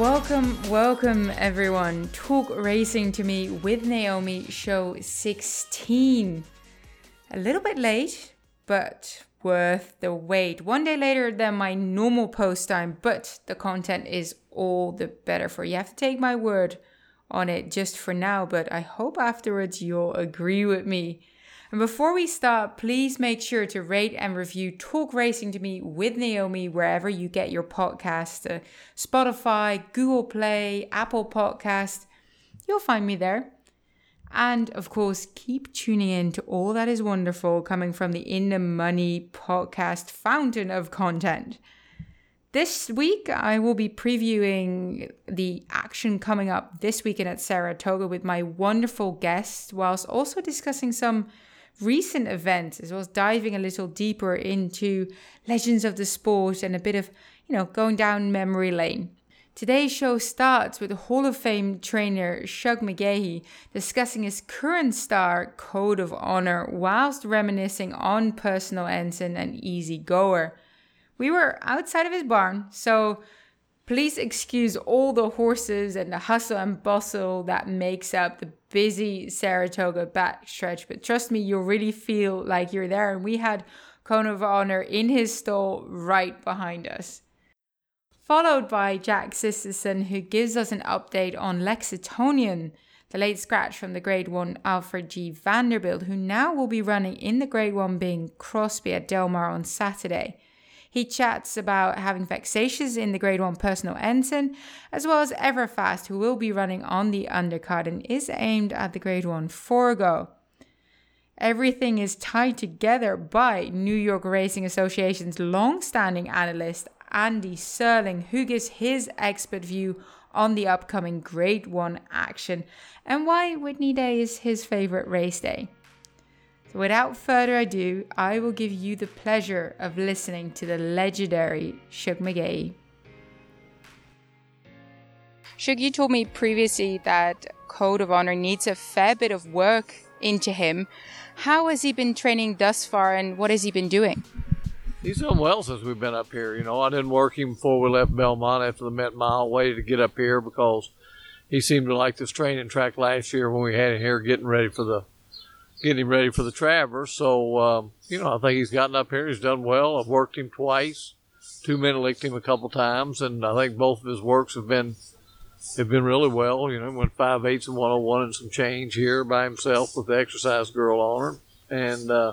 Welcome, welcome everyone. Talk Racing to Me with Naomi, show 16. A little bit late, but worth the wait. One day later than my normal post time, but the content is all the better for you. have to take my word on it just for now, but I hope afterwards you'll agree with me. And before we start, please make sure to rate and review Talk Racing to Me with Naomi wherever you get your podcast uh, Spotify, Google Play, Apple Podcast. You'll find me there. And of course, keep tuning in to all that is wonderful coming from the In the Money podcast fountain of content. This week, I will be previewing the action coming up this weekend at Saratoga with my wonderful guests, whilst also discussing some recent events, as well as diving a little deeper into legends of the sport and a bit of, you know, going down memory lane. Today's show starts with Hall of Fame trainer Shug McGaughey discussing his current star code of honor whilst reminiscing on personal ensign and easy goer. We were outside of his barn, so Please excuse all the horses and the hustle and bustle that makes up the busy Saratoga backstretch, but trust me, you'll really feel like you're there. And we had Code of Honor in his stall right behind us. Followed by Jack Sisterson, who gives us an update on Lexitonian, the late scratch from the Grade 1 Alfred G. Vanderbilt, who now will be running in the Grade 1 Bing Crosby at Del Mar on Saturday. He chats about having vexatious in the Grade 1 personal ensign, as well as Everfast, who will be running on the undercard and is aimed at the Grade 1 Forego. Everything is tied together by New York Racing Association's long-standing analyst Andy Serling, who gives his expert view on the upcoming Grade 1 action and why Whitney Day is his favorite race day. So without further ado, I will give you the pleasure of listening to the legendary Shug McGaughey. Shug, you told me previously that Code of Honor needs a fair bit of work into him. How has he been training thus far and what has he been doing? He's done well since we've been up here. You know, I didn't work him before we left Belmont after the Met Mile. Waited to get up here because he seemed to like this training track last year when we had him here getting ready for the getting ready for the Travers. So, um, you know, I think he's gotten up here. He's done well. I've worked him twice. Two men licked him a couple times, and I think both of his works have been have been really well. You know, went five eights and one hundred one and some change here by himself with the exercise girl on him, and uh,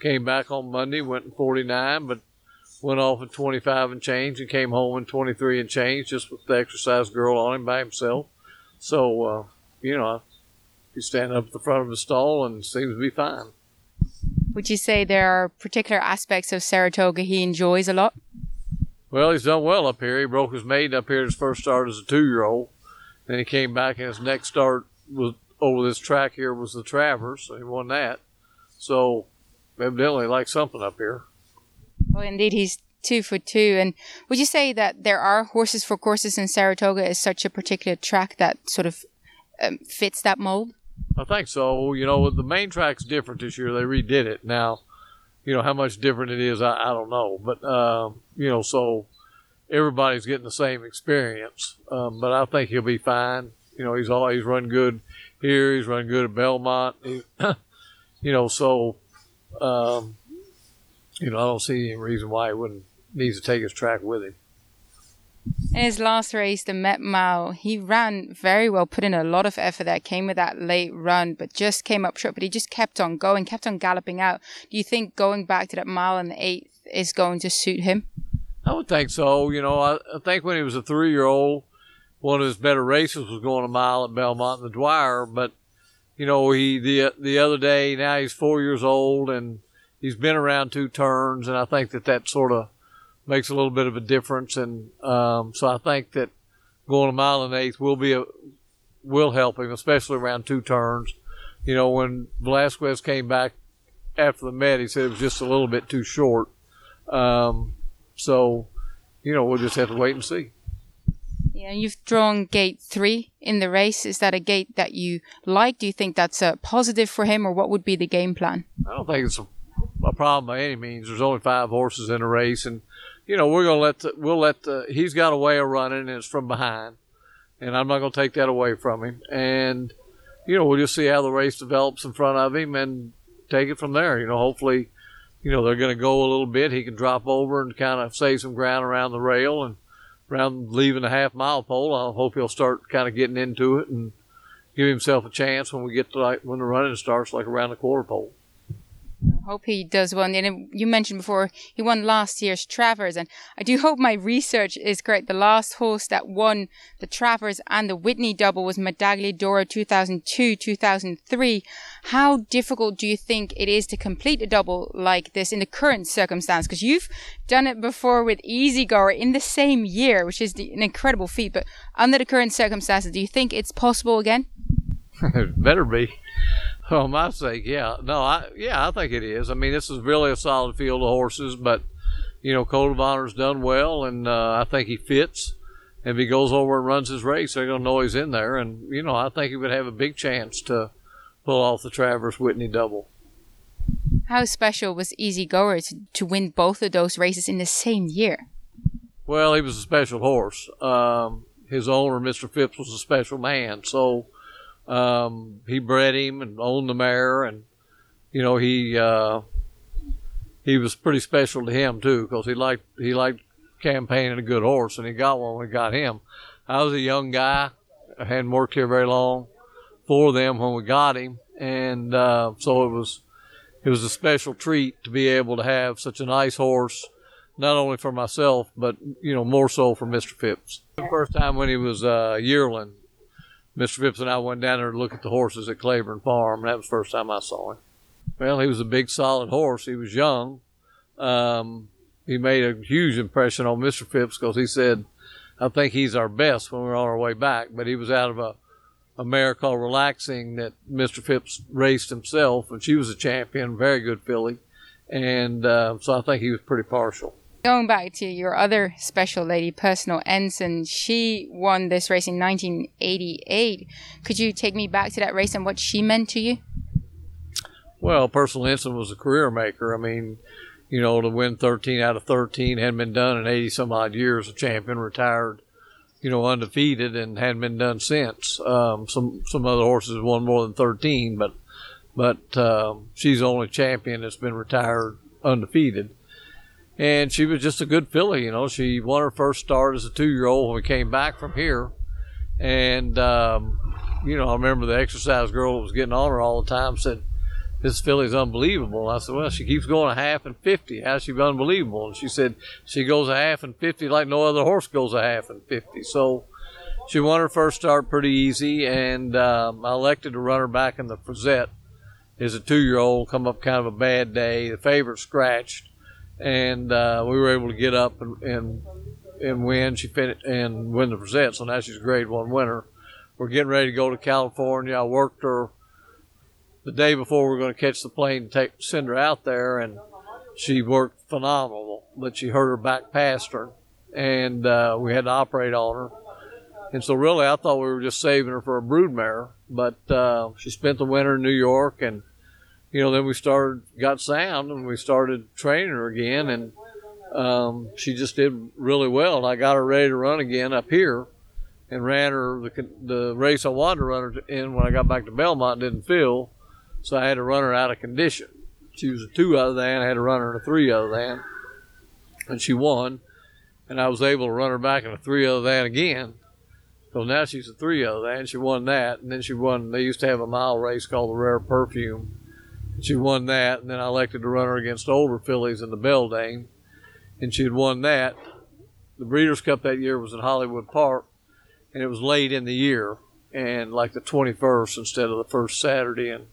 came back on Monday, went in forty nine, but went off in twenty five and change, and came home in twenty three and change just with the exercise girl on him by himself. So, uh, you know, He's standing up at the front of the stall and seems to be fine. Would you say there are particular aspects of Saratoga he enjoys a lot? Well, he's done well up here. He broke his maiden up here his first start as a two year old. Then he came back and his next start was over this track here was the Travers, so he won that. So evidently likes something up here. Well, indeed, he's two for two. And would you say that there are horses for courses in Saratoga is such a particular track that sort of um, fits that mold? I think so. You know, the main track's different this year. They redid it. Now, you know, how much different it is, I, I don't know. But, um, you know, so everybody's getting the same experience. Um, but I think he'll be fine. You know, he's always run good here. He's run good at Belmont. He, you know, so, um, you know, I don't see any reason why he wouldn't needs to take his track with him. In his last race, the Met Mile, he ran very well, put in a lot of effort there, came with that late run, but just came up short. But he just kept on going, kept on galloping out. Do you think going back to that mile and the eighth is going to suit him? I would think so. You know, I, I think when he was a three year old, one of his better races was going a mile at Belmont and the Dwyer. But, you know, he the the other day, now he's four years old and he's been around two turns. And I think that that sort of makes a little bit of a difference. And um, so I think that going a mile and eighth will be a will help him, especially around two turns. You know, when Velazquez came back after the Met, he said it was just a little bit too short. Um, so, you know, we'll just have to wait and see. Yeah, you've drawn gate three in the race. Is that a gate that you like? Do you think that's a positive for him, or what would be the game plan? I don't think it's a, a problem by any means. There's only five horses in a race, and you know, we're gonna let the, we'll let the, he's got a way of running, and it's from behind, and I'm not gonna take that away from him. And you know, we'll just see how the race develops in front of him and take it from there. You know, hopefully, you know, they're going to go a little bit. He can drop over and kind of save some ground around the rail and around leaving the half mile pole. I hope he'll start kind of getting into it and give himself a chance when we get to like when the running starts, like around the quarter pole hope he does. And you mentioned before he won last year's Travers, and I do hope my research is correct. The last horse that won the Travers and the Whitney double was Medaglia d'Oro 2002 2003. How difficult do you think it is to complete a double like this in the current circumstance? Because you've done it before with Easy Goer in the same year, which is an incredible feat. But under the current circumstances, do you think it's possible again? it better be. Oh, my sake, yeah. No, I yeah, I think it is. I mean, this is really a solid field of horses, but you know, Code of Honor's done well, and uh, I think he fits. If he goes over and runs his race, they're gonna know he's in there, and you know, I think he would have a big chance to pull off the Travers Whitney double. How special was Easy Goer to, to win both of those races in the same year? Well, he was a special horse. Um, his owner, Mr. Phipps, was a special man, so um, he bred him and owned the mare, and you know he uh, he was pretty special to him too because he liked he liked campaigning a good horse, and he got one when we got him. I was a young guy, I hadn't worked here very long for them when we got him, and uh, so it was it was a special treat to be able to have such a nice horse, not only for myself but you know more so for Mr. Phipps. The first time when he was a uh, yearling, Mr. Phipps and I went down there to look at the horses at Claiborne Farm, and that was the first time I saw him. Well, he was a big, solid horse. He was young. Um, he made a huge impression on Mr. Phipps because he said, I think he's our best when we are on our way back. But he was out of a, a mare called Relaxing that Mr. Phipps raced himself, and she was a champion, very good filly. And uh, so I think he was pretty partial. Going back to your other special lady, Personal Ensign, she won this race in 1988. Could you take me back to that race and what she meant to you? Well, Personal Ensign was a career maker. I mean, you know, to win 13 out of 13 hadn't been done in 80 some odd years. A champion retired, you know, undefeated and hadn't been done since. Um, some some other horses won more than 13, but but um, she's the only champion that's been retired undefeated and she was just a good filly. You know, she won her first start as a two-year-old when we came back from here, and um, you know, I remember the exercise girl that was getting on her all the time said, "This filly's unbelievable." And I said, "Well, she keeps going a half and fifty. How's she unbelievable?" And she said, "She goes a half and fifty like no other horse goes a half and fifty. So. She won her first start pretty easy, and um, I elected to run her back in the Frizette as a two-year-old. Come up kind of a bad day. The favorite scratched, and uh, we were able to get up and and, and win. She finished and win the present, so now she's a grade one winner. We're getting ready to go to California. I worked her the day before we were going to catch the plane and take send her out there, and she worked phenomenal. But she hurt her back pastern, and uh, we had to operate on her. And so, really, I thought we were just saving her for a broodmare. But uh, she spent the winter in New York and you know, then we started, got sound, and we started training her again, and um, she just did really well. And I got her ready to run again up here, and ran her the, the race I wanted to run her in when I got back to Belmont didn't fill, so I had to run her out of condition. She was a two other than, I had to run her in a three other than, and she won, and I was able to run her back in a three other than again. So now she's a three other than. She won that, and then she won. They used to have a mile race called the Rare Perfume she won that, and then I elected to run her against older fillies in the Beldame, and she had won that. The Breeders' Cup that year was at Hollywood Park, and it was late in the year, and like the 21st instead of the first Saturday in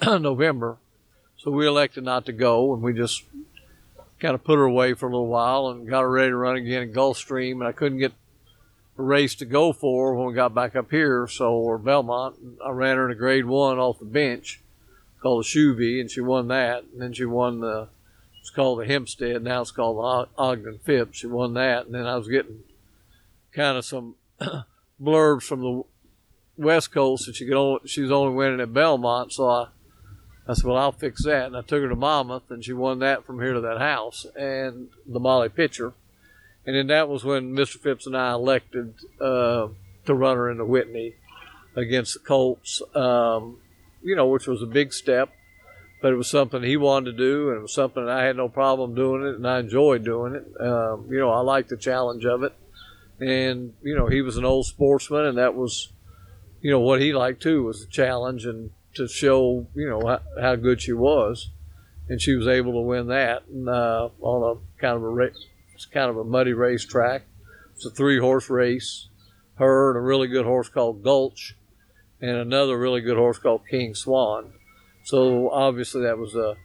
November. So we elected not to go, and we just kind of put her away for a little while and got her ready to run again in Gulfstream, and I couldn't get a race to go for when we got back up here, so or Belmont. I ran her in a grade one off the bench called the Shuvee, and she won that. And then she won the, it's called the Hempstead, now it's called the Ogden Phipps. She won that. And then I was getting kind of some blurbs from the West Coast that she could only, she was only winning at Belmont. So I I said, well, I'll fix that. And I took her to Monmouth, and she won that from here to that house and the Molly Pitcher. And then that was when Mr. Phipps and I elected uh, to run her into Whitney against the Colts, um, you know, which was a big step, but it was something he wanted to do, and it was something I had no problem doing it, and I enjoyed doing it. Um, you know, I liked the challenge of it. And, you know, he was an old sportsman, and that was, you know, what he liked too was the challenge and to show, you know, how, how good she was. And she was able to win that and, uh, on a kind of a race, kind of a muddy racetrack. It's a three horse race. Her and a really good horse called Gulch, and another really good horse called King Swan. So obviously that was a,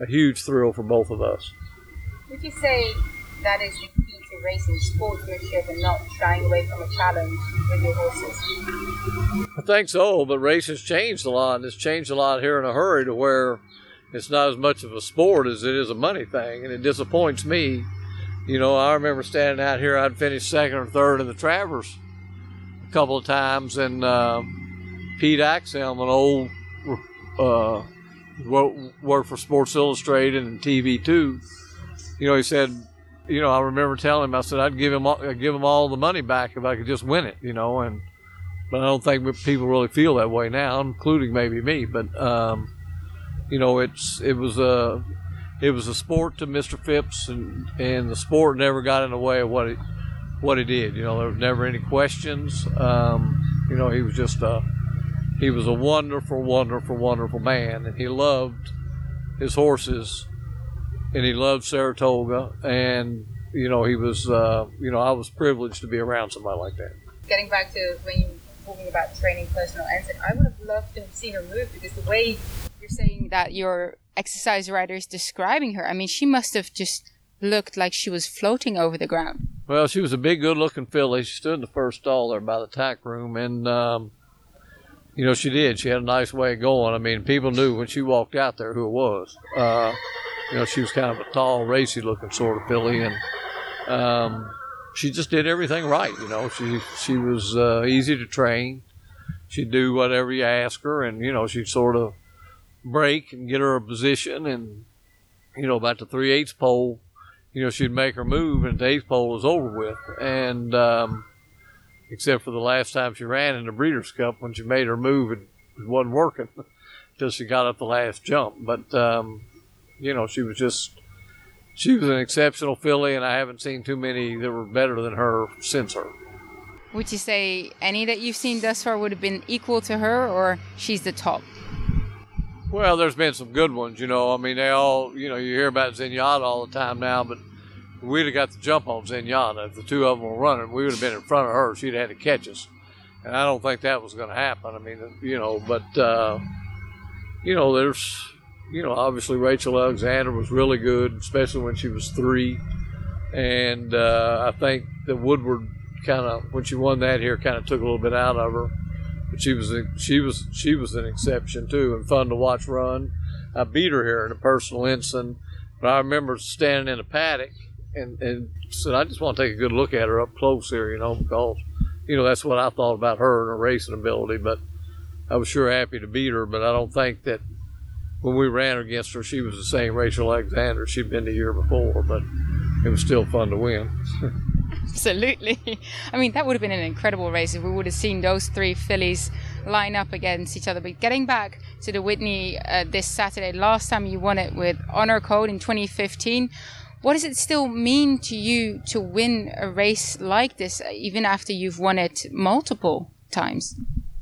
a huge thrill for both of us. Would you say that is the key to racing, sportsmanship, and not shying away from a challenge with your horses? I think so, but racing's changed a lot, and it's changed a lot here in a hurry to where it's not as much of a sport as it is a money thing, and it disappoints me. You know, I remember standing out here, I'd finished second or third in the Travers a couple of times, and uh, Pete Axthelm, an old uh, worked for Sports Illustrated and TV too. You know, he said, you know, I remember telling him, I said I'd give him, all, I'd give him all the money back if I could just win it. You know, and but I don't think people really feel that way now, including maybe me. But um, you know, it's it was a it was a sport to Mr. Phipps, and and the sport never got in the way of what he what he did. You know, there was never any questions. Um, you know, he was just a he was a wonderful, wonderful, wonderful man, and he loved his horses, and he loved Saratoga, and you know he was, uh, you know, I was privileged to be around somebody like that. Getting back to when you were talking about training personal ensign, I would have loved to have seen her move because the way you're saying that your exercise rider is describing her, I mean, she must have just looked like she was floating over the ground. Well, she was a big, good-looking filly. She stood in the first stall there by the tack room, and um, you know, she did. She had a nice way of going. I mean, people knew when she walked out there who it was. Uh, you know, she was kind of a tall, racy looking sort of filly, and um, she just did everything right. You know, she she was uh, easy to train. She'd do whatever you ask her, and you know, she'd sort of break and get her a position, and you know, about the three eighths pole, you know, she'd make her move, and the eighth pole was over with, and um, except for the last time she ran in the Breeders' Cup when she made her move and it wasn't working until she got up the last jump. But um, you know, she was just she was an exceptional filly, and I haven't seen too many that were better than her since her. Would you say any that you've seen thus far would have been equal to her, or she's the top? Well, there's been some good ones, you know. I mean, they all, you know, you hear about Zenyatta all the time now, but we'd have got the jump on Zenyatta. If the two of them were running, we would have been in front of her. She'd have had to catch us. And I don't think that was going to happen. I mean, you know, but, uh, you know, there's, you know, obviously Rachel Alexandra was really good, especially when she was three. And uh, I think that Woodward kind of, when she won that here, kind of took a little bit out of her. But she was, she was, she was an exception too, and fun to watch run. I beat her here in a personal ensign, but I remember standing in a paddock and and said, I just want to take a good look at her up close here, you know, because you know that's what I thought about her and her racing ability. But I was sure happy to beat her, but I don't think that when we ran against her, she was the same Rachel Alexandra she'd been the year before. But it was still fun to win. Absolutely. I mean, that would have been an incredible race if we would have seen those three fillies line up against each other. But getting back to the Whitney uh, this Saturday, last time you won it with Honor Code in 2015 what does it still mean to you to win a race like this, even after you've won it multiple times?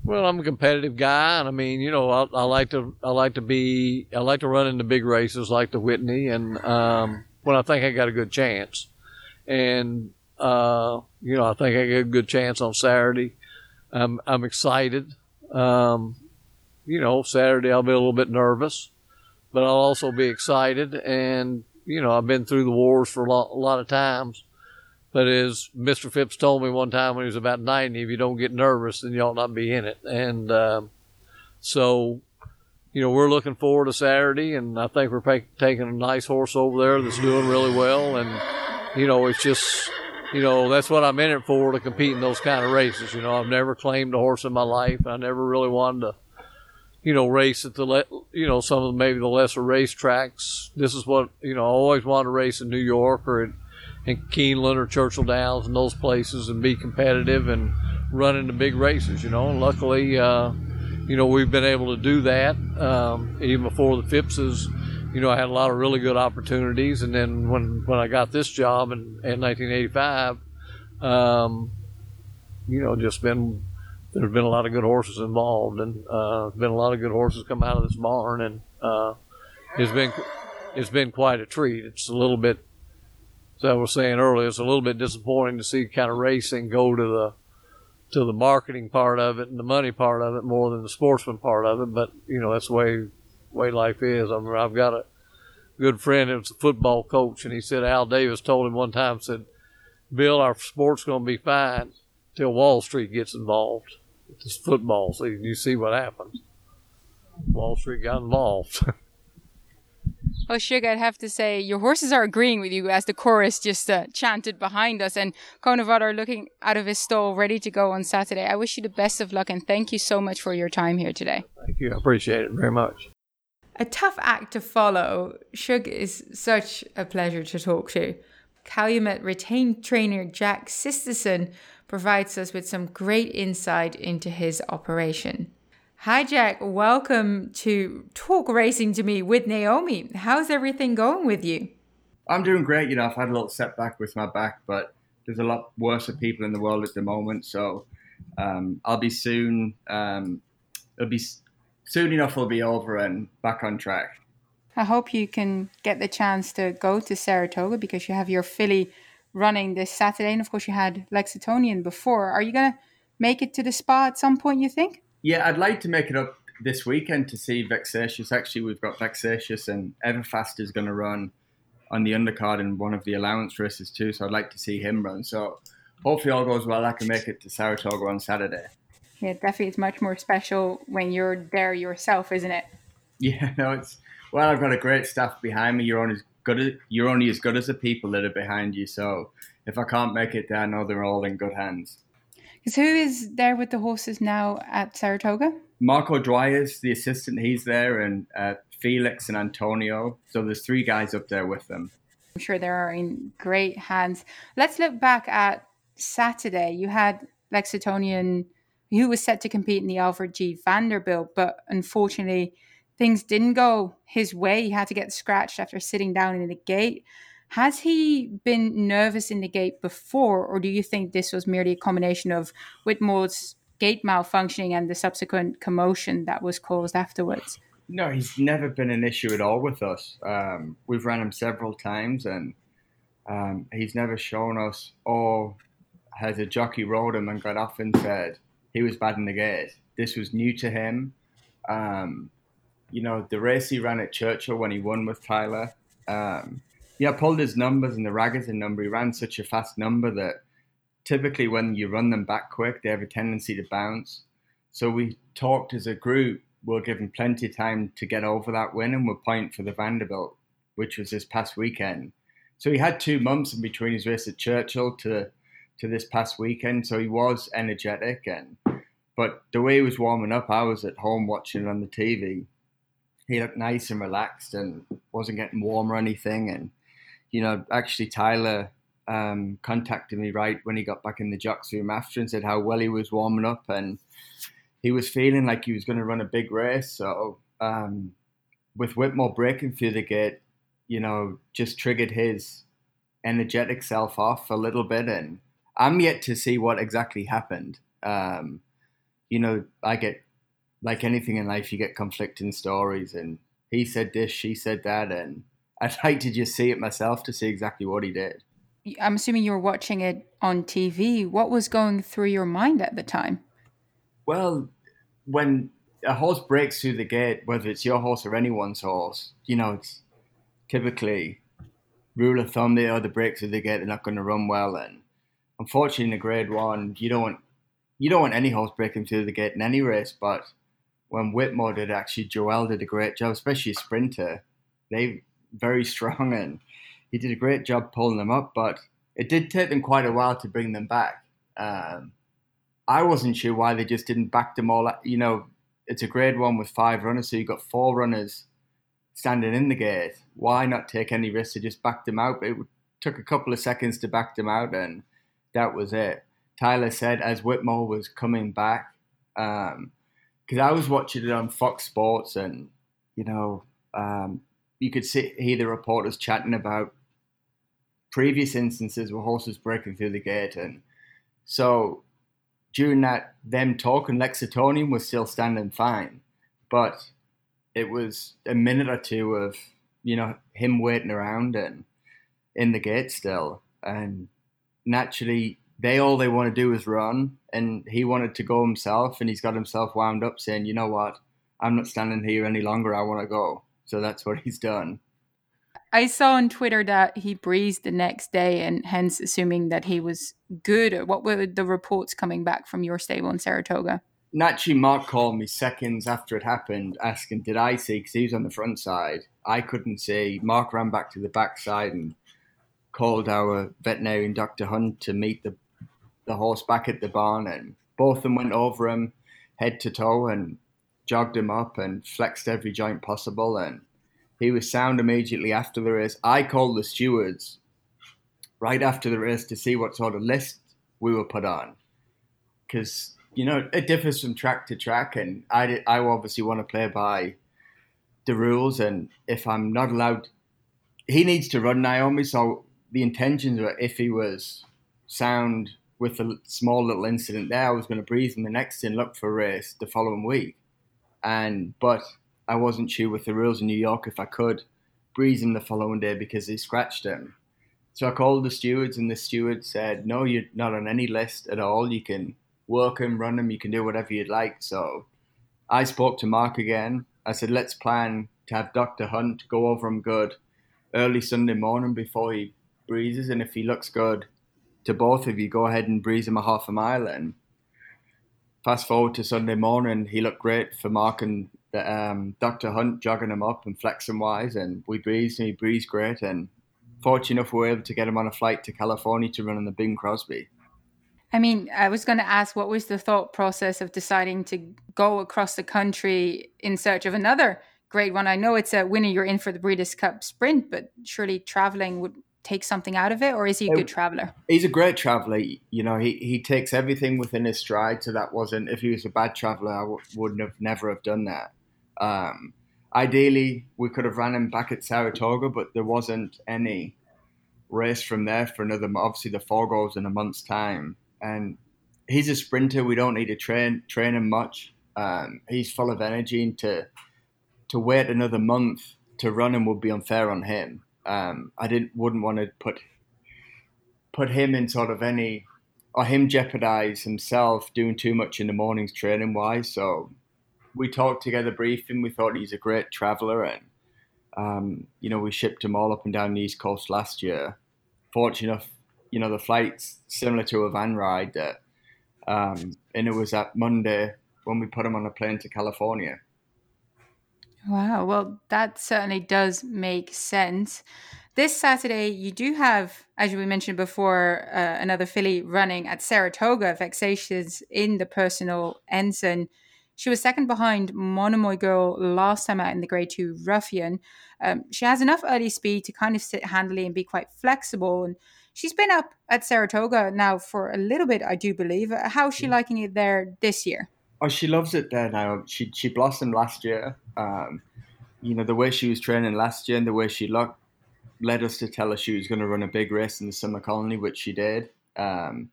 Well, I'm a competitive guy, and I mean, you know, I, I like to, I like to be, I like to run into big races like the Whitney, and um, when I think I got a good chance, and uh, you know, I think I got a good chance on Saturday. I'm, I'm excited. Um, you know, Saturday I'll be a little bit nervous, but I'll also be excited, and you know, I've been through the wars for a lot, a lot of times. But as Mr. Phipps told me one time when he was about 90, if you don't get nervous, then you ought not be in it. And um, so, you know, we're looking forward to Saturday, and I think we're pay- taking a nice horse over there that's doing really well. And, you know, it's just, you know, that's what I'm in it for to compete in those kind of races. You know, I've never claimed a horse in my life. I never really wanted to you know, race at the le- you know some of the, maybe the lesser race tracks. This is what you know. I always wanted to race in New York or in, in Keeneland or Churchill Downs and those places and be competitive and run into big races. You know, and luckily, uh, you know, we've been able to do that. Um, even before the Phipps's, you know, I had a lot of really good opportunities. And then when when I got this job in, in 1985, um, you know, just been there's been a lot of good horses involved, and uh, been a lot of good horses come out of this barn, and uh, it's been it's been quite a treat. It's a little bit, as I was saying earlier, it's a little bit disappointing to see kind of racing go to the to the marketing part of it and the money part of it more than the sportsman part of it. But you know that's the way way life is. I mean, I've got a good friend that was a football coach, and he said Al Davis told him one time said, "Bill, our sport's going to be fine till Wall Street gets involved." It's football season. You see what happens. Wall Street got involved. Oh, Shug, I'd have to say your horses are agreeing with you as the chorus just uh, chanted behind us, and Code of Honor looking out of his stall, ready to go on Saturday. I wish you the best of luck, and thank you so much for your time here today. Thank you. I appreciate it very much. A tough act to follow. Shug is such a pleasure to talk to. Calumet retained trainer Jack Sisterson provides us with some great insight into his operation. Hi, Jack. Welcome to Talk Racing to Me with Naomi. How's everything going with you? I'm doing great. You know, I've had a little setback with my back, but there's a lot worse people in the world at the moment. So um, I'll be soon. Um, it'll be soon enough. It'll be over and back on track. I hope you can get the chance to go to Saratoga because you have your filly running this Saturday. And of course, you had Lexitonian before. Are you going to make it to the spa at some point, you think? Yeah, I'd like to make it up this weekend to see Vexatious. Actually, we've got Vexatious and Everfast is going to run on the undercard in one of the allowance races too. So I'd like to see him run. So hopefully all goes well. I can make it to Saratoga on Saturday. Yeah, definitely. It's much more special when you're there yourself, isn't it? Yeah, no, it's well. I've got a great staff behind me. You're on as good as you're only as good as the people that are behind you. So if I can't make it there, I know they're all in good hands. Because who is there with the horses now at Saratoga? Marco Dwyer's the assistant. He's there, and uh, Felix and Antonio. So there's three guys up there with them. I'm sure they are in great hands. Let's look back at Saturday. You had Lexitonian, who was set to compete in the Alfred G. Vanderbilt, but unfortunately things didn't go his way. He had to get scratched after sitting down in the gate. Has he been nervous in the gate before, or do you think this was merely a combination of Whitmore's gate malfunctioning and the subsequent commotion that was caused afterwards? No, he's never been an issue at all with us. Um, we've ran him several times, and um, he's never shown us, or has a jockey rode him and got off and said he was bad in the gate. This was new to him. Um, you know, the race he ran at Churchill when he won with Tyler, um, yeah, pulled his numbers and the Ragozin number. He ran such a fast number that typically when you run them back quick, they have a tendency to bounce. So we talked as a group. We'll give him plenty of time to get over that win, and we'll point for the Vanderbilt, which was this past weekend. So he had two months in between his race at Churchill to to this past weekend. So he was energetic, and but the way he was warming up, I was at home watching it on the TV he looked nice and relaxed and wasn't getting warm or anything. And you know, actually, Tyler um, contacted me right when he got back in the jocks room after and said how well he was warming up and he was feeling like he was going to run a big race. So um, with Whitmore breaking through the gate, you know, just triggered his energetic self off a little bit. And I'm yet to see what exactly happened. Um, you know, I get like anything in life, you get conflicting stories, and he said this, she said that, and I'd like to just see it myself to see exactly what he did. I'm assuming you were watching it on TV. What was going through your mind at the time? Well, when a horse breaks through the gate, whether it's your horse or anyone's horse, you know, it's typically rule of thumb they are the break through the gate, they're not going to run well. And unfortunately, in a grade one, you don't want you don't want any horse breaking through the gate in any race, but when Whitmore did actually, Joel did a great job, especially sprinter. They very strong and he did a great job pulling them up, but it did take them quite a while to bring them back. Um, I wasn't sure why they just didn't back them all. You know, it's a grade one with five runners, so you've got four runners standing in the gate. Why not take any risk to just back them out? But it took a couple of seconds to back them out, and that was it. Tyler said as Whitmore was coming back, because I was watching it on Fox Sports, and you know, um, you could see hear the reporters chatting about previous instances where horses breaking through the gate, and so during that them talking, Lexitonian was still standing fine, but it was a minute or two of you know him waiting around and in the gate still, and naturally they all they want to do is run, and he wanted to go himself, and he's got himself wound up saying, you know what, I'm not standing here any longer, I want to go. So that's what he's done. I saw on Twitter that he breezed the next day, and hence assuming that he was good. What were the reports coming back from your stable in Saratoga? Naturally, Mark called me seconds after it happened, asking, "Did I see?" Because he was on the front side. I couldn't see. Mark ran back to the back side and called our veterinarian, Doctor Hunt, to meet the the horse back at the barn, and both of them went over him head to toe and jogged him up and flexed every joint possible and he was sound immediately after the race. I called the stewards right after the race to see what sort of list we were put on. Because, you know, it differs from track to track, and I, I obviously want to play by the rules. And if I'm not allowed, he needs to run Naomi. So the intentions were if he was sound with a small little incident there, I was going to breathe him the next and look for uh, a race the following week. And, but I wasn't sure with the rules in New York if I could breeze him the following day because he scratched him. So I called the stewards, and the steward said, "No, you're not on any list at all. You can work him, run him, you can do whatever you'd like." So I spoke to Mark again. I said, "Let's plan to have Doctor Hunt go over him good early Sunday morning before he breezes, and if he looks good to both of you, go ahead and breeze him a half a mile." And fast forward to Sunday morning, he looked great for Mark and the, um, Dr. Hunt jogging him up and flexing wise, and we breezed and he breezed great. And fortunate enough, we were able to get him on a flight to California to run in the Bing Crosby. I mean, I was going to ask what was the thought process of deciding to go across the country in search of another great one? I know it's a winner you're in for the Breeders' Cup Sprint, but surely traveling would take something out of it, or is he a good traveler? He's a great traveler. You know, he, he takes everything within his stride. So that wasn't if he was a bad traveler, I w- wouldn't have never have done that. Um, ideally, we could have ran him back at Saratoga, but there wasn't any race from there for another. Obviously, the Forego in a month's time, and he's a sprinter. We don't need to train train him much. Um, he's full of energy, and to to wait another month to run him would be unfair on him. Um, I didn't wouldn't want to put put him in sort of any or him jeopardize himself doing too much in the mornings training wise. So we talked together briefly. And we thought he's a great traveller, and um, you know we shipped him all up and down the East Coast last year. Fortunate enough, you know the flight's similar to a van ride that, um, and it was that Monday when we put him on a plane to California. Wow, well, that certainly does make sense. This Saturday, you do have, as we mentioned before, uh, another filly running at Saratoga, Vexatious in the personal ensign. She was second behind Monomoy Girl last time out in the Grade 2 Ruffian. Um, she has enough early speed to kind of sit handily and be quite flexible. And she's been up at Saratoga now for a little bit, I do believe. How's she liking it there this year? Oh, she loves it there now. She she blossomed last year. Um, you know the way she was training last year and the way she looked led us to tell her she was going to run a big race in the summer colony, which she did. Um,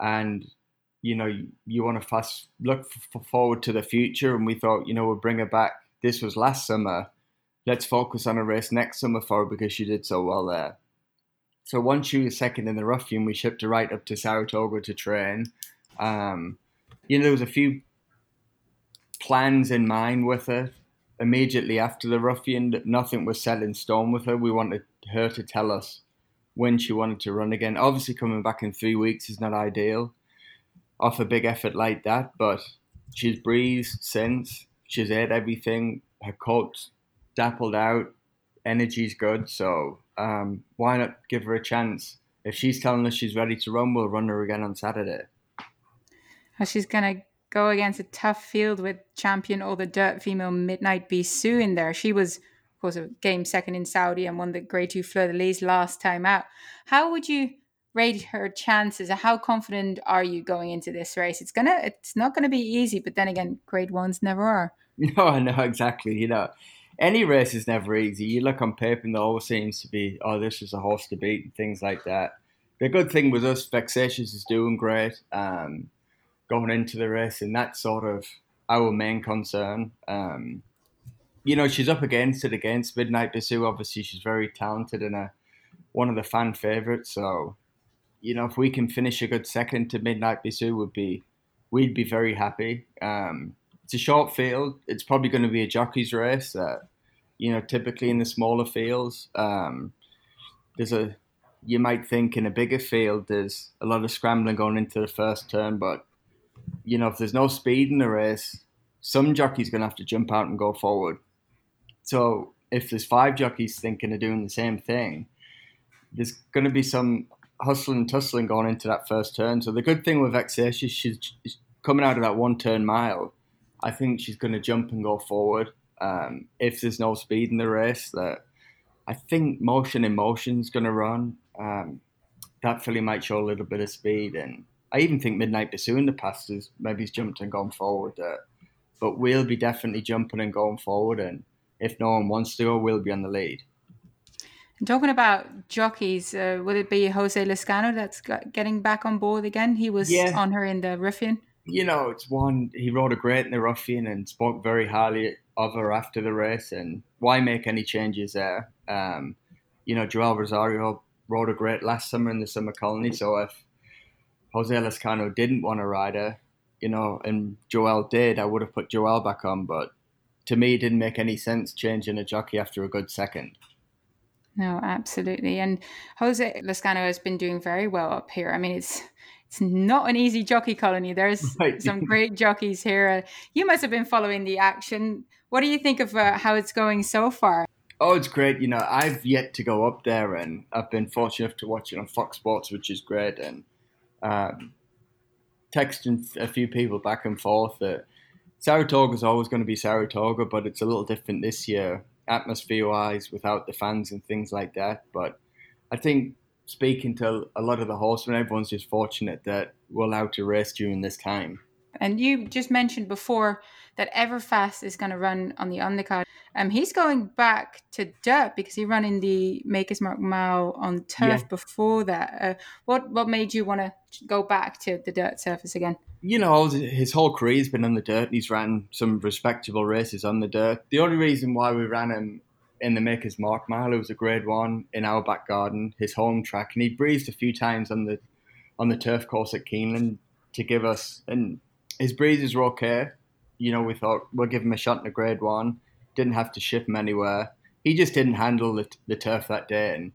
and you know, you, you want to fast look f- forward to the future. And we thought, you know, we'll bring her back. This was last summer. Let's focus on a race next summer for her because she did so well there. So once she was second in the Ruffian, we shipped her right up to Saratoga to train. Um, you know, there was a few plans in mind with her immediately after the Ruffian. Nothing was set in stone with her. We wanted her to tell us when she wanted to run again. Obviously, coming back in three weeks is not ideal off a big effort like that, but she's breathed since. She's ate everything. Her coat's dappled out. Energy's good. So um, why not give her a chance? If she's telling us she's ready to run, we'll run her again on Saturday. She's going to go against a tough field with champion or the dirt female Midnight Bisou in there. She was, of course, a game second in Saudi and won the Grade 2 Fleur de Lis last time out. How would you rate her chances? How confident are you going into this race? It's gonna, it's not gonna be easy, but then again, Grade Ones never are. No, I know exactly. You know, any race is never easy. You look on paper and there always seems to be, oh, this is a horse to beat and things like that. The good thing with us, Vexatious is doing great um, going into the race, and that's sort of our main concern. Um, you know, she's up against it against Midnight Bisou. Obviously, she's very talented and a, one of the fan favourites. So, you know, if we can finish a good second to Midnight Bisou, would be we'd be very happy. Um, it's a short field. It's probably going to be a jockey's race. Uh, you know, typically in the smaller fields, um, there's a you might think in a bigger field there's a lot of scrambling going into the first turn, but you know if there's no speed in the race, some jockey's going to have to jump out and go forward. So if there's five jockeys thinking of doing the same thing, there's going to be some hustling and tussling going into that first turn. So the good thing with Vexatious, she's coming out of that one turn mile I think she's going to jump and go forward. Um, if there's no speed in the race, that I think motion in motion is going to run. Um, that filly might show a little bit of speed, and I even think Midnight Bisou in the past has maybe he's jumped and gone forward. Uh, but we'll be definitely jumping and going forward, and if no one wants to go, we'll be on the lead. And talking about jockeys, uh, would it be Jose Lezcano that's getting back on board again? He was yeah. on her in the Ruffian you know, it's one he rode a great in the Ruffian and spoke very highly of her after the race. And why make any changes there? Um, you know, Joel Rosario rode a great last summer in the summer colony. So if Jose Lezcano didn't want to ride her, you know, and Joel did, I would have put Joel back on. But to me, it didn't make any sense changing a jockey after a good second. No, absolutely. And Jose Lezcano has been doing very well up here. I mean, it's it's not an easy jockey colony. There's right. some great jockeys here. You must have been following the action. What do you think of uh, how it's going so far? Oh, it's great. You know, I've yet to go up there, and I've been fortunate enough to watch it on Fox Sports, which is great. And um, texting a few people back and forth that Saratoga is always going to be Saratoga, but it's a little different this year, atmosphere wise, without the fans and things like that. But I think speaking to a lot of the horsemen, everyone's just fortunate that we're allowed to race during this time. And you just mentioned before that Everfast is going to run on the undercard. Um, he's going back to dirt because he ran in the Maker's Mark Mile on turf yeah. before that. Uh, what what made you want to go back to the dirt surface again? You know, his whole career's been on the dirt. He's ran some respectable races on the dirt. The only reason why we ran him in the Maker's Mark Mile. It was a grade one in our back garden, his home track, and he breezed a few times on the on the turf course at Keeneland to give us and his breezes were okay. You know, we thought we'll give him a shot in a grade one. Didn't have to ship him anywhere. He just didn't handle the, the turf that day, and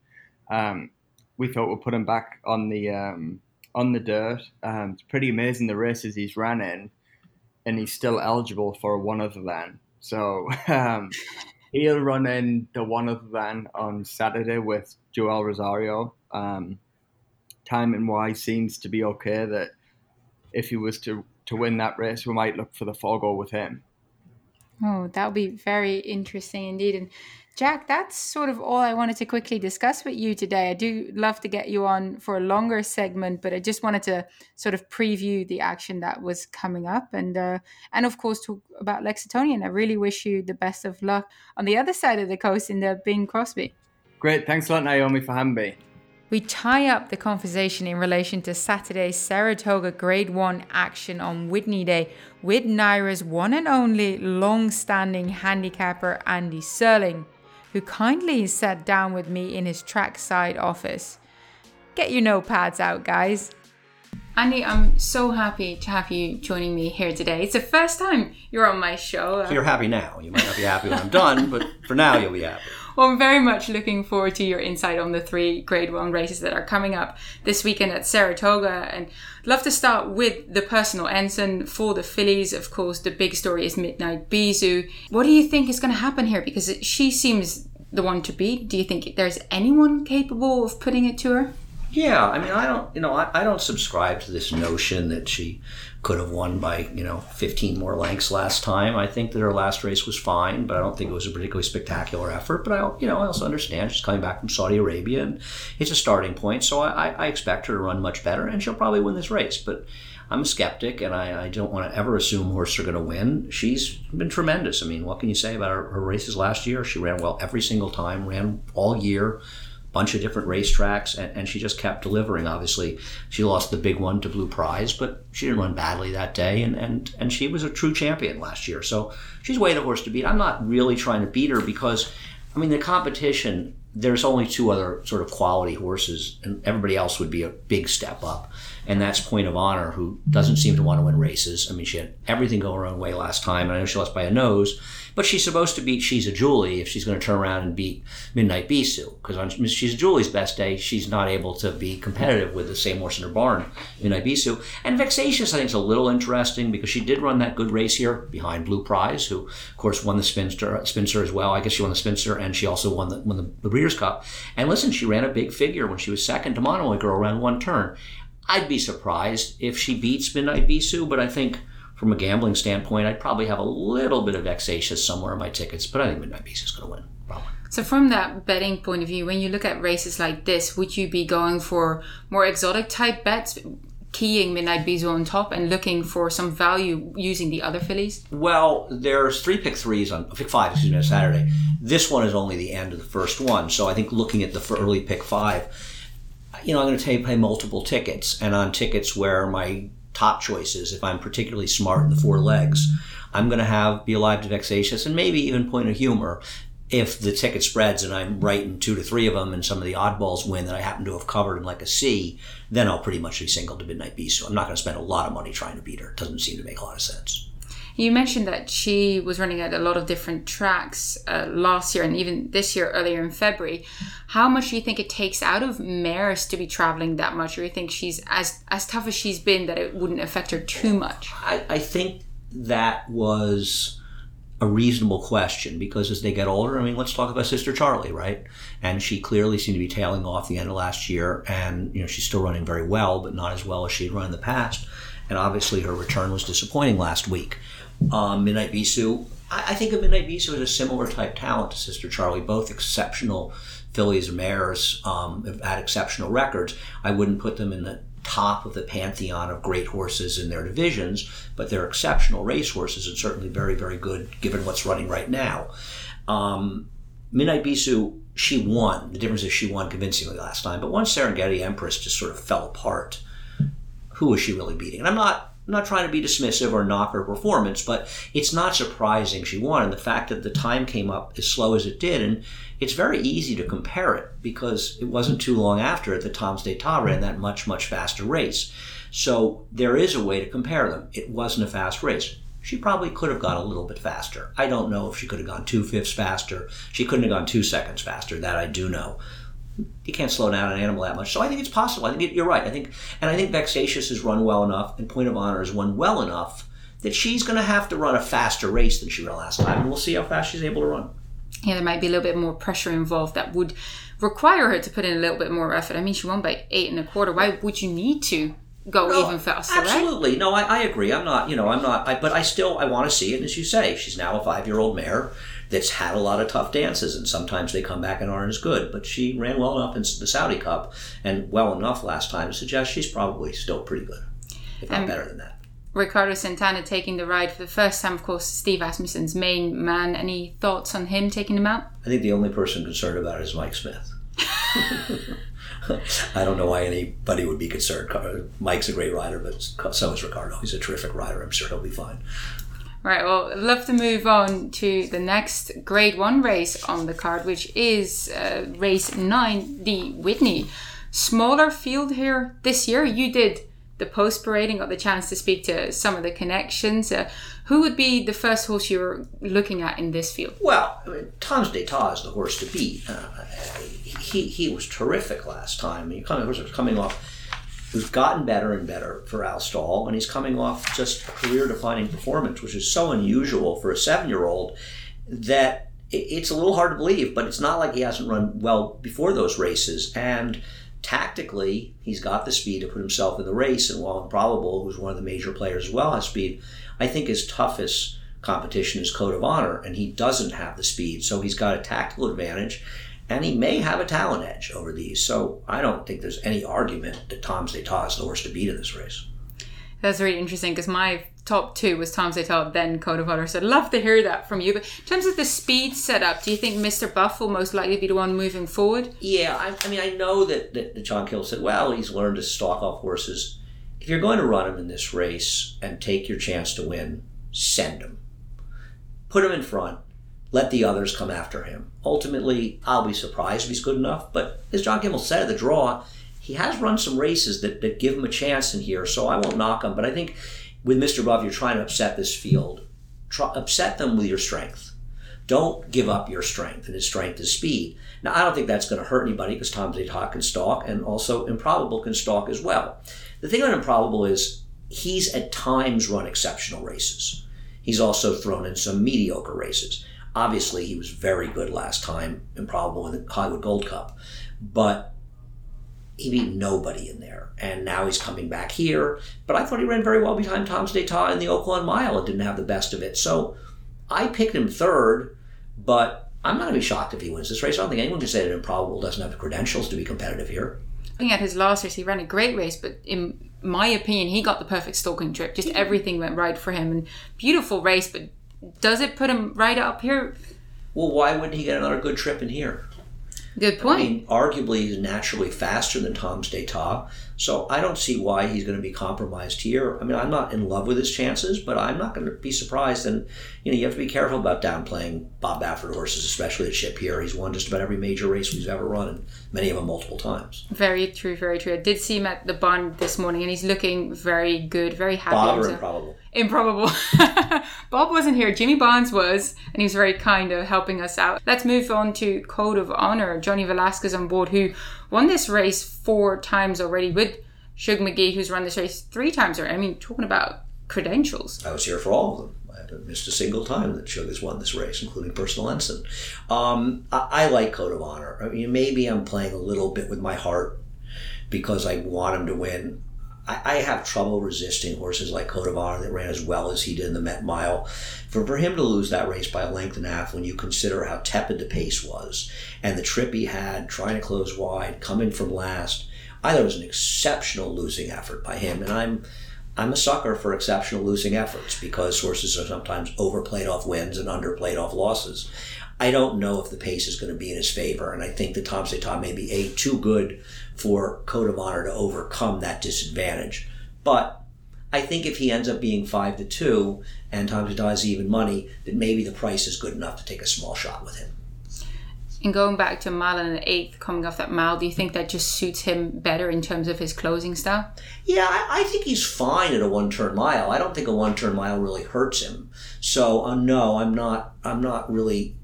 um, we thought we'll put him back on the um, on the dirt. Um, it's pretty amazing the races he's ran in, and he's still eligible for one other than. So um, he'll run in the one other than on Saturday with Joel Rosario. Um, timing wise seems to be okay. That if he was to to win that race, we might look for the four with him. Oh, that would be very interesting indeed. And Jack, that's sort of all I wanted to quickly discuss with you today. I do love to get you on for a longer segment, but I just wanted to sort of preview the action that was coming up, and uh, and of course talk about Lexitonian. I really wish you the best of luck on the other side of the coast in the Bing Crosby. Great, thanks a lot, Naomi, for having me. We tie up the conversation in relation to Saturday's Saratoga Grade 1 action on Whitney Day with NYRA's one and only long standing handicapper Andy Serling who kindly sat down with me in his trackside office. Get your notepads out, guys. Andy, I'm so happy to have you joining me here today. It's the first time you're on my show. So you're happy now. You might not be happy when I'm done, but for now you'll be happy. Well, I'm very much looking forward to your insight on the three Grade 1 races that are coming up this weekend at Saratoga. And I'd love to start with the personal ensign for the fillies. Of course, the big story is Midnight Bisou. What do you think is going to happen here? Because she seems the one to beat. Do you think there's anyone capable of putting it to her? Yeah, I mean, I don't, you know, I, I don't subscribe to this notion that she could have won by, you know, 15 more lengths last time. I think that her last race was fine, but I don't think it was a particularly spectacular effort. But I, you know, I also understand she's coming back from Saudi Arabia and it's a starting point, so I, I expect her to run much better, and she'll probably win this race. But I'm a skeptic, and I, I don't want to ever assume horses are going to win. She's been tremendous. I mean, what can you say about her, her races last year? She ran well every single time, ran all year bunch of different racetracks, and, and she just kept delivering. Obviously, she lost the big one to Blue Prize, but she didn't run badly that day, and, and, and she was a true champion last year. So she's way the horse to beat. I'm not really trying to beat her because, I mean, the competition, there's only two other sort of quality horses, and everybody else would be a big step up. And that's Point of Honor, who doesn't seem to want to win races. I mean, she had everything go her own way last time, and I know she lost by a nose but she's supposed to beat She's a Julie if she's going to turn around and beat Midnight Bisou. Because on She's a Julie's best day, she's not able to be competitive with the same horse in her barn, Midnight Bisou. And Vexatious, I think, is a little interesting because she did run that good race here behind Blue Prize, who, of course, won the Spinster, Spinster as well. I guess she won the Spinster and she also won the, won the, Breeders' Cup. And listen, she ran a big figure when she was second to Monomoy Girl around one turn. I'd be surprised if she beats Midnight Bisou, but I think from a gambling standpoint, I'd probably have a little bit of vexatious somewhere in my tickets, but I think Midnight Bisou is going to win. Probably. So, from that betting point of view, when you look at races like this, would you be going for more exotic type bets, keying Midnight Bisou on top, and looking for some value using the other fillies? Well, there's three pick threes on pick five, excuse me, on Saturday. This one is only the end of the first one, so I think looking at the early pick five, you know, I'm going to take, play multiple tickets, and on tickets where my top choices if I'm particularly smart in the four legs. I'm going to have Be Alive to Vexatious and maybe even Point of Honor if the ticket spreads and I'm right in two to three of them and some of the oddballs win that I happen to have covered in like a C, then I'll pretty much be single to Midnight Bisou. So I'm not going to spend a lot of money trying to beat her. It doesn't seem to make a lot of sense. You mentioned that she was running at a lot of different tracks uh, last year and even this year, earlier in February. How much do you think it takes out of mares to be traveling that much, or do you think she's as as tough as she's been that it wouldn't affect her too much? I, I think that was a reasonable question because as they get older, I mean, let's talk about Sistercharlie, right? And she clearly seemed to be tailing off the end of last year, and you know she's still running very well, but not as well as she had run in the past. And obviously, her return was disappointing last week. Um, Midnight Bisou, I, I, think of Midnight Bisou as a similar type talent to Sistercharlie, both exceptional fillies or mares um, had exceptional records. I wouldn't put them in the top of the pantheon of great horses in their divisions, but they're exceptional racehorses and certainly very, very good given what's running right now. Um, Midnight Bisou, she won. The difference is she won convincingly last time, but once Serengeti Empress just sort of fell apart, who was she really beating? And I'm not I'm not trying to be dismissive or knock her performance, but it's not surprising she won. And the fact that the time came up as slow as it did, and it's very easy to compare it because it wasn't too long after that Tom's d'Etat ran that much, much faster race. So there is a way to compare them. It wasn't a fast race. She probably could have gone a little bit faster. I don't know if she could have gone two fifths faster. She couldn't have gone two seconds faster. That I do know you can't slow down an animal that much. So I think it's possible. I think it, you're right. I think, and I think Vexatious has run well enough, and Point of Honor has run well enough that she's going to have to run a faster race than she ran last time, and we'll see how fast she's able to run. Yeah, there might be a little bit more pressure involved that would require her to put in a little bit more effort. I mean, she won by eight and a quarter. Why would you need to go no, even faster? Absolutely. Right? No, I, I agree. I'm not. You know, I'm not. I, but I still I want to see it. As you say, she's now a five year old mare that's had a lot of tough dances, and sometimes they come back and aren't as good. But she ran well enough in the Saudi Cup and well enough last time to suggest she's probably still pretty good, if not um, better than that. Ricardo Santana taking the ride for the first time, of course, Steve Asmussen's main man. Any thoughts on him taking him out? I think the only person concerned about it is Mike Smith. I don't know why anybody would be concerned. Mike's a great rider, but so is Ricardo. He's a terrific rider. I'm sure he'll be fine. Right, well, I'd love to move on to the next Grade 1 race on the card, which is uh, race 9, the Whitney. Smaller field here this year. You did the post parading, got the chance to speak to some of the connections. Uh, who would be the first horse you were looking at in this field? Well, I mean, Tom's d'Etat is the horse to beat. Uh, he, he was terrific last time. He kind of was coming off who's gotten better and better for Al Stall, and he's coming off just a career-defining performance, which is so unusual for a seven-year-old that it's a little hard to believe. But it's not like he hasn't run well before those races, and tactically, he's got the speed to put himself in the race. And while Improbable, who's one of the major players as well, has speed, I think his toughest competition is Code of Honor, and he doesn't have the speed. So he's got a tactical advantage, and he may have a talent edge over these. So I don't think there's any argument that Tom's d'Etat is the horse to beat in this race. That's really interesting because my top two was Tom's d'Etat, then Code of Honor. So I'd love to hear that from you. But in terms of the speed setup, do you think Mr. Buff will most likely be the one moving forward? Yeah, I, I mean, I know that, that, that John Kimmel said, well, he's learned to stalk off horses. If you're going to run him in this race and take your chance to win, send him. Put him in front. Let the others come after him. Ultimately, I'll be surprised if he's good enough. But as John Kimmel said at the draw, he has run some races that, that give him a chance in here, so I won't knock him. But I think with Mr. Buff, you're trying to upset this field. Try, upset them with your strength. Don't give up your strength, and his strength is speed. Now, I don't think that's going to hurt anybody because Tom d'Etat can stalk, and also Improbable can stalk as well. The thing on Improbable is he's at times run exceptional races. He's also thrown in some mediocre races. Obviously, he was very good last time, Improbable in the Hollywood Gold Cup, but he beat nobody in there. And now he's coming back here. But I thought he ran very well behind Tom's d'Etat in the Oaklawn Mile and didn't have the best of it. So I picked him third, but I'm not going to be shocked if he wins this race. I don't think anyone can say that Improbable doesn't have the credentials to be competitive here. Looking at his last race, he ran a great race, but in my opinion, he got the perfect stalking trip. Just everything went right for him. And beautiful race, but does it put him right up here? Well, why wouldn't he get another good trip in here? Good point. I mean, arguably, he's naturally faster than Tom's d'Etat, so I don't see why he's going to be compromised here. I mean, I'm not in love with his chances, but I'm not going to be surprised. And you know, you have to be careful about downplaying Bob Baffert horses, especially at Ship here. He's won just about every major race he's ever run, and many of them multiple times. Very true, very true. I did see him at the barn this morning, and he's looking very good, very happy. Bob or improbable? Improbable. Bob wasn't here. Jimmy Barnes was, and he was very kind of helping us out. Let's move on to Code of Honor. Johnny Velazquez on board, who won this race four times already with Shug McGaughey, who's run this race three times already. I mean, talking about credentials. I was here for all of them. I haven't missed a single time that Shug has won this race, including personal ensign. Um, I, I like Code of Honor. I mean, maybe I'm playing a little bit with my heart because I want him to win. I, I have trouble resisting horses like Code of Honor that ran as well as he did in the Met Mile. For, for him to lose that race by a length and a half when you consider how tepid the pace was and the trip he had trying to close wide, coming from last, I thought it was an exceptional losing effort by him. And I'm I'm a sucker for exceptional losing efforts because horses are sometimes overplayed off wins and underplayed off losses. I don't know if the pace is going to be in his favor, and I think that Tom d'Etat may be a too good for Code of Honor to overcome that disadvantage. But I think if he ends up being five to two and Tom has even money, that maybe the price is good enough to take a small shot with him. And going back to mile and an eighth, coming off that mile, do you think that just suits him better in terms of his closing style? Yeah, I, I think he's fine at a one-turn mile. I don't think a one-turn mile really hurts him. So uh, no, I'm not. I'm not really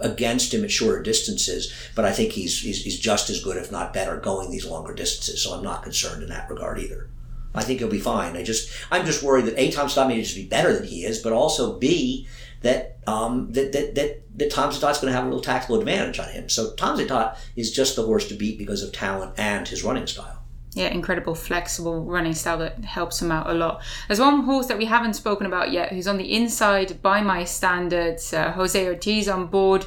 against him at shorter distances, but I think he's, he's he's just as good, if not better, going these longer distances. So I'm not concerned in that regard either. I think he'll be fine. I just I'm just worried that a Tom's d'Etat may just be better than he is, but also b that um, that that that, that Tom d'Etat's going to have a little tactical advantage on him. So Tom d'Etat is just the horse to beat because of talent and his running style. Yeah, incredible, flexible running style that helps him out a lot. There's one horse that we haven't spoken about yet who's on the inside by my standards, uh, Jose Ortiz on board.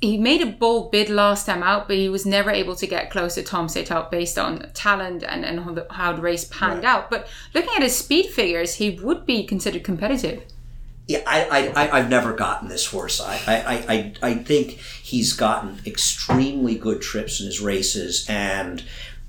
He made a bold bid last time out, but he was never able to get close to Tom's d'Etat based on talent and, and how, the, how the race panned Right. out. But looking at his speed figures, he would be considered competitive. Yeah, I, I, I, I've never gotten this horse. I, I, I- I think he's gotten extremely good trips in his races, and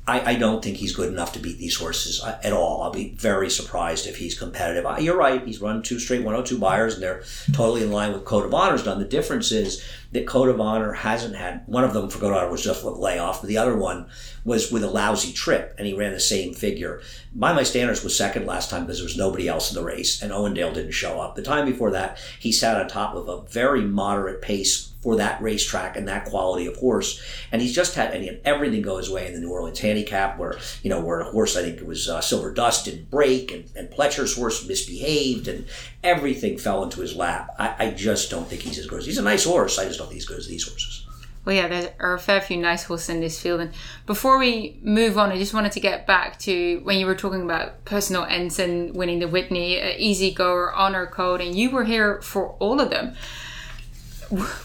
I, I don't think he's good enough to beat these horses uh, at all. I'll be very surprised if he's competitive. You're right, he's run two straight 102 Beyers, and they're totally in line with Code of Honor's done. The difference is that Code of Honor hasn't had one of them for Code of Honor was just a layoff, but the other one was with a lousy trip, and he ran the same figure. By my standards was second last time because there was nobody else in the race, and Owendale didn't show up. The time before that, he sat on top of a very moderate pace for that racetrack and that quality of horse. And he's just had, and he had everything go his way in the New Orleans handicap, where you know where a horse I think it was uh, Silver Dust didn't break, and, and Pletcher's horse misbehaved, and everything fell into his lap. I, I just don't think he's as good as he's a nice horse. I just don't think he's as good as these horses. Well, yeah, there are a fair few nice horses in this field. And before we move on, I just wanted to get back to when you were talking about personal ensign winning the Whitney, uh, Easy Goer, Honor Code, and you were here for all of them.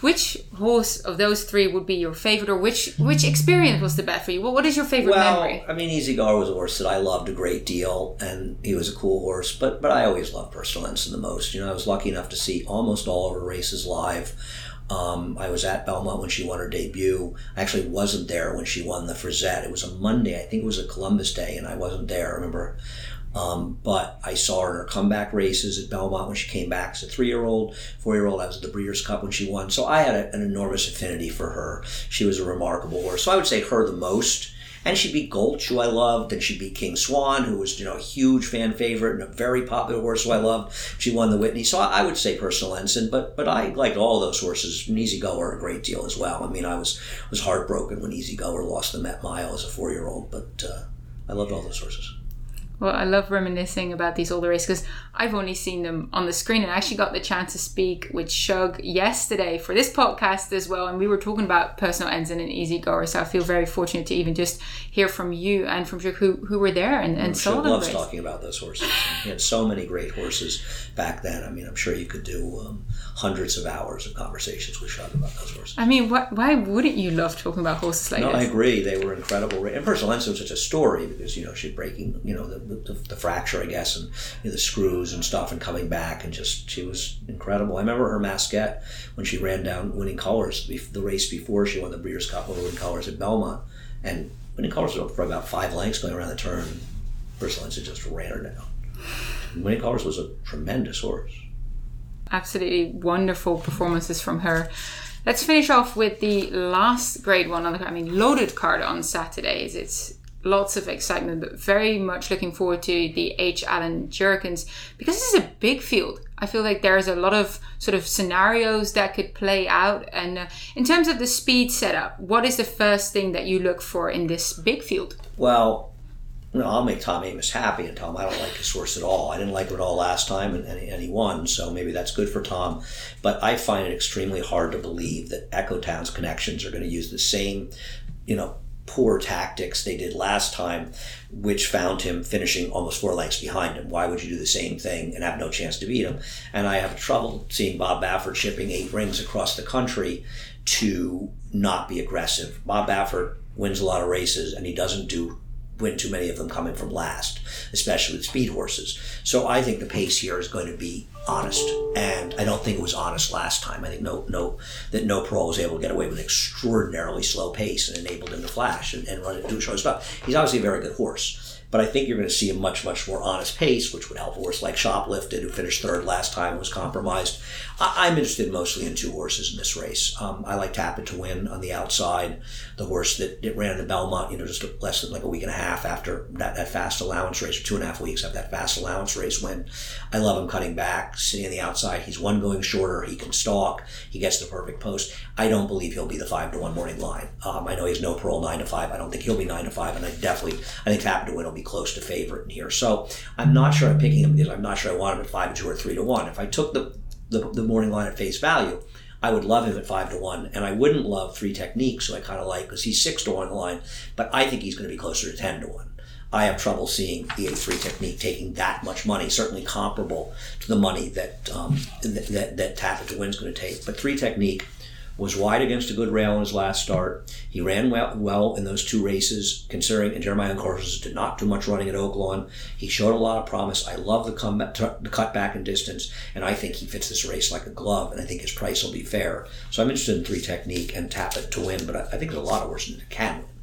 Which horse of those three would be your favorite, or which which experience was the best for you? What, what is your favorite well, memory? I mean, Easy Goer was a horse that I loved a great deal, and he was a cool horse. But but I always loved Personal Ensign the most. You know, I was lucky enough to see almost all of her races live. Um, I was at Belmont when she won her debut. I actually wasn't there when she won the Frizette. It was a Monday. I think it was a Columbus Day, and I wasn't there. I remember. Um, but I saw her in her comeback races at Belmont when she came back as a three year old, four year old. I was at the Breeders' Cup when she won. So I had a, an enormous affinity for her. She was a remarkable horse. So I would say her the most. And she beat Gulch, who I loved, and she beat King Swan, who was you know a huge fan favorite and a very popular horse who I loved. She won the Whitney, so I, I would say Personal Ensign, but but I liked all those horses. And Easy Goer a great deal as well. I mean, I was was heartbroken when Easy Goer lost the Met Mile as a four year old, but uh, I loved all those horses. Well, I love reminiscing about these older races because I've only seen them on the screen and I actually got the chance to speak with Shug yesterday for this podcast as well. And we were talking about personal ends and an easy goer. So I feel very fortunate to even just hear from you and from Shug who, who were there and, and saw Shug them. loves race. talking about those horses. He had so many great horses back then. I mean, I'm sure you could do um, hundreds of hours of conversations with Shug about those horses. I mean, why, why wouldn't you love talking about horses like No, I agree. They were incredible. And Personal Ensign was such a story because you know she breaking you know the, the, the fracture, I guess, and you know, the screws and stuff, and coming back, and just she was incredible. I remember her Maskette when she ran down winning colors the race before she won the Breeders' Cup over winning colors at Belmont, and winning colors was for about five lengths going around the turn. Personal Ensign just ran her down. Winning colors was a tremendous horse. Absolutely wonderful performances from her. Let's finish off with the last grade one on the I mean loaded card on Saturdays. It's lots of excitement, but very much looking forward to the H. Allen Jerkens because this is a big field. I feel like there's a lot of sort of scenarios that could play out. And uh, in terms of the speed setup, what is the first thing that you look for in this big field? Well, I'll make Tom Amoss happy and tell him I don't like his horse at all. I didn't like him at all last time, and, and, and he won, so maybe that's good for Tom. But I find it extremely hard to believe that Echo Town's connections are going to use the same, you know, poor tactics they did last time, which found him finishing almost four lengths behind him. Why would you do the same thing and have no chance to beat him? And I have trouble seeing Bob Baffert shipping eight rings across the country to not be aggressive. Bob Baffert wins a lot of races, and he doesn't do win too many of them coming from last, especially with speed horses. So I think the pace here is going to be honest, and I don't think it was honest last time. I think no, no, that no pro was able to get away with an extraordinarily slow pace and enabled him to flash and, and run and do show stuff. He's obviously a very good horse. But I think you're going to see a much, much more honest pace, which would help a horse like Shoplifted, who finished third last time was compromised. I- I'm interested mostly in two horses in this race. Um, I like Tap It to win on the outside, the horse that it ran in the Belmont, you know, just less than like a week and a half after that, that fast allowance race, or two and a half weeks after that fast allowance race win. I love him cutting back, sitting on the outside. He's one going shorter. He can stalk. He gets the perfect post. I don't believe he'll be the five to one morning line. Um, I know he's no parole nine to five. I don't think he'll be nine to five, and I definitely I think Tap It to win will be close to favorite in here. So I'm not sure I'm picking him because I'm not sure I want him at five to two or three to one. If I took the the, the morning line at face value, I would love him at five to one, and I wouldn't love three techniques, who I kind of like because he's six to one line, but I think he's going to be closer to ten to one. I have trouble seeing the A3 technique taking that much money, certainly comparable to the money that um, that, that, that Tap It to Win's going to take. But three technique was wide against a good rail in his last start. He ran well, well in those two races, considering and Jeremiah Courses did not do much running at Oaklawn. He showed a lot of promise. I love the the cut back in distance, and I think he fits this race like a glove. And I think his price will be fair. So I'm interested in three technique and tap it to win. But I, I think there's a lot of horses that can win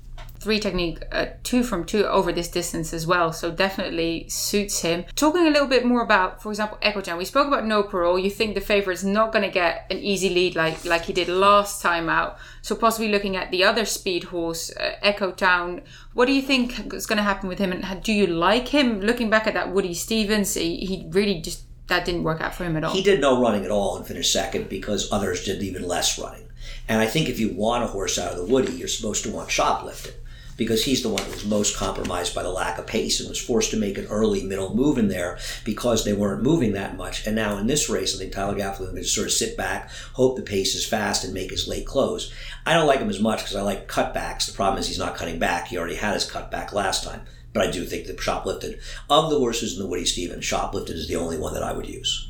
three technique, uh, two from two over this distance as well. So definitely suits him. Talking a little bit more about, for example, Echo Town. We spoke about no parole. You think the favorite's not going to get an easy lead like like he did last time out. So possibly looking at the other speed horse, uh, Echo Town. What do you think is going to happen with him? And do you like him? Looking back at that Woody Stephens, he, he really just that didn't work out for him at all. He did no running at all and finished second because others did even less running. And I think if you want a horse out of the Woody, you're supposed to want shoplifted because he's the one who was most compromised by the lack of pace and was forced to make an early middle move in there because they weren't moving that much. And now in this race, I think Tyler Gaffalione going to sort of sit back, hope the pace is fast, and make his late close. I don't like him as much because I like cutbacks. The problem is he's not cutting back. He already had his cutback last time. But I do think that Shoplifted, of the horses in the Woody Stephens, Shoplifted is the only one that I would use.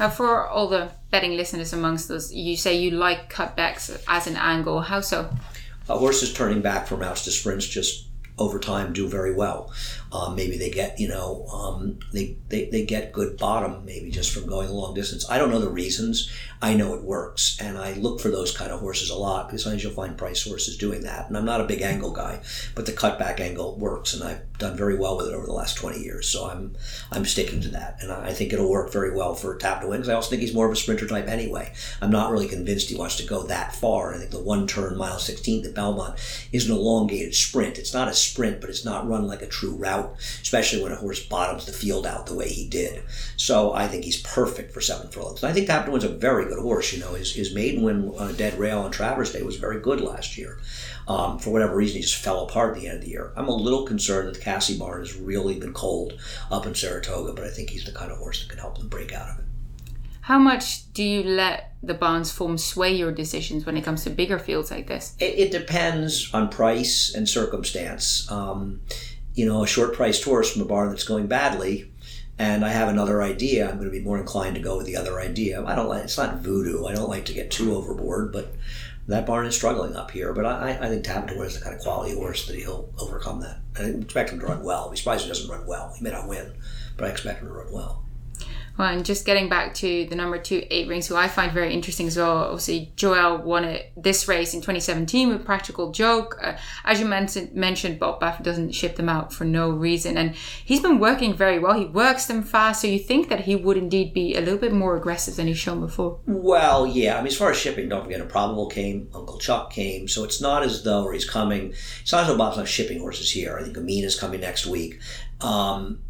Now, for all the betting listeners amongst us, you say you like cutbacks as an angle. How so? A horse is turning back from routes to sprints just over time do very well. Um, maybe they get, you know, um, they, they, they get good bottom maybe just from going a long distance. I don't know the reasons. I know it works. And I look for those kind of horses a lot because sometimes you'll find price horses doing that. And I'm not a big angle guy, but the cutback angle works. And I've done very well with it over the last 20 years. So I'm, I'm sticking to that. And I think it'll work very well for Tap to Win because I also think he's more of a sprinter type anyway. I'm not really convinced he wants to go that far. I think the one turn mile 16th at Belmont is an elongated sprint. It's not a sprint, but it's not run like a true route especially when a horse bottoms the field out the way he did. So I think he's perfect for seven furlongs. And I think Tap to Win's a very good horse. You know, his, his maiden win on a dead rail on Travers Day was very good last year. Um, for whatever reason, he just fell apart at the end of the year. I'm a little concerned that the Casse barn has really been cold up in Saratoga, but I think he's the kind of horse that can help them break out of it. How much do you let the barn's form sway your decisions when it comes to bigger fields like this? It, it depends on price and circumstance. Um, you know, a short priced horse from a barn that's going badly, and I have another idea, I'm going to be more inclined to go with the other idea. I don't like it's not voodoo. I don't like to get too overboard, but that barn is struggling up here. But I, I think Tapper is the kind of quality horse that he'll overcome that. I expect him to run well. I'd be surprised he doesn't run well. He may not win, but I expect him to run well. Well, and just getting back to the number two, Eight Rings, who I find very interesting as well. Obviously, Joel won it this race in 2017 with Practical Joke. Uh, as you mentioned, mentioned, Bob Baffert doesn't ship them out for no reason, and he's been working very well. He works them fast, so you think that he would indeed be a little bit more aggressive than he's shown before. Well, yeah. I mean, as far as shipping, don't forget, Improbable came, Uncle Chuck came, so it's not as though he's coming. It's not as though Bob's not shipping horses here. I think Amin is coming next week. Um,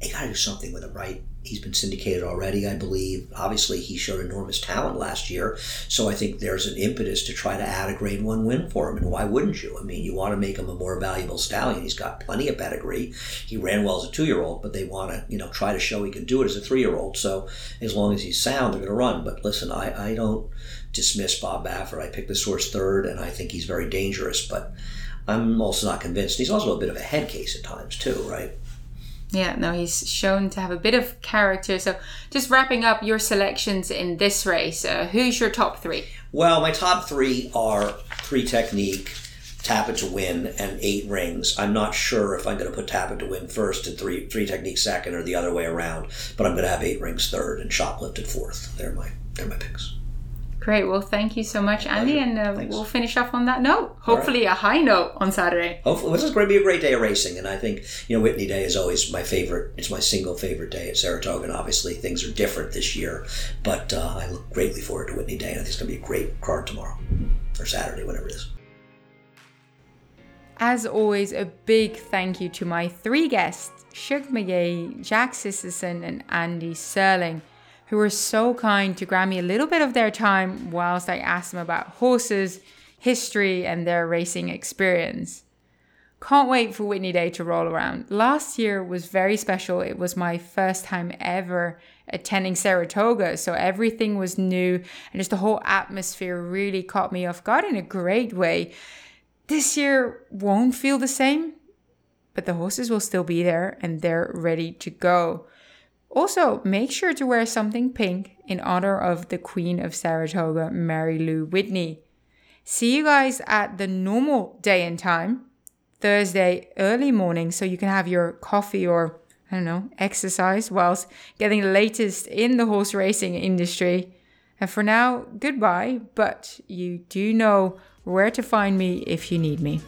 you got to do something with him, right? He's been syndicated already, I believe. Obviously, he showed enormous talent last year, so I think there's an impetus to try to add a Grade One win for him. And why wouldn't you? I mean, you want to make him a more valuable stallion. He's got plenty of pedigree. He ran well as a two-year-old, but they want to, you know, try to show he can do it as a three-year-old. So as long as he's sound, they're going to run. But listen, I, I don't dismiss Bob Baffert. I picked this horse third, and I think he's very dangerous. But I'm also not convinced. He's also a bit of a head case at times too, right? Yeah, no, he's shown to have a bit of character. So, just wrapping up your selections in this race, uh, who's your top three? Well, my top three are three technique, tap it to win, and eight rings. I'm not sure if I'm going to put tap it to win first and three three technique second or the other way around, but I'm going to have eight rings third and shoplifted fourth. They're my they're my picks. Great. Well, thank you so much, Andy, and uh, we'll finish off on that note. Hopefully, right. a high note on Saturday. Hopefully, this is going to be a great day of racing, and I think you know Whitney Day is always my favorite. It's my single favorite day at Saratoga, and obviously things are different this year, but uh, I look greatly forward to Whitney Day, and I think it's going to be a great card tomorrow or Saturday, whatever it is. As always, a big thank you to my three guests: Shug McGaughey, Jack Sisterson, and Andy Serling who were so kind to grant me a little bit of their time whilst I asked them about horses, history, and their racing experience. Can't wait for Whitney Day to roll around. Last year was very special. It was my first time ever attending Saratoga, so everything was new and just the whole atmosphere really caught me off guard in a great way. This year won't feel the same, but the horses will still be there and they're ready to go. Also, make sure to wear something pink in honor of the Queen of Saratoga, Mary Lou Whitney. See you guys at the normal day and time, Thursday early morning, so you can have your coffee or, I don't know, exercise whilst getting the latest in the horse racing industry. And for now, goodbye, but you do know where to find me if you need me.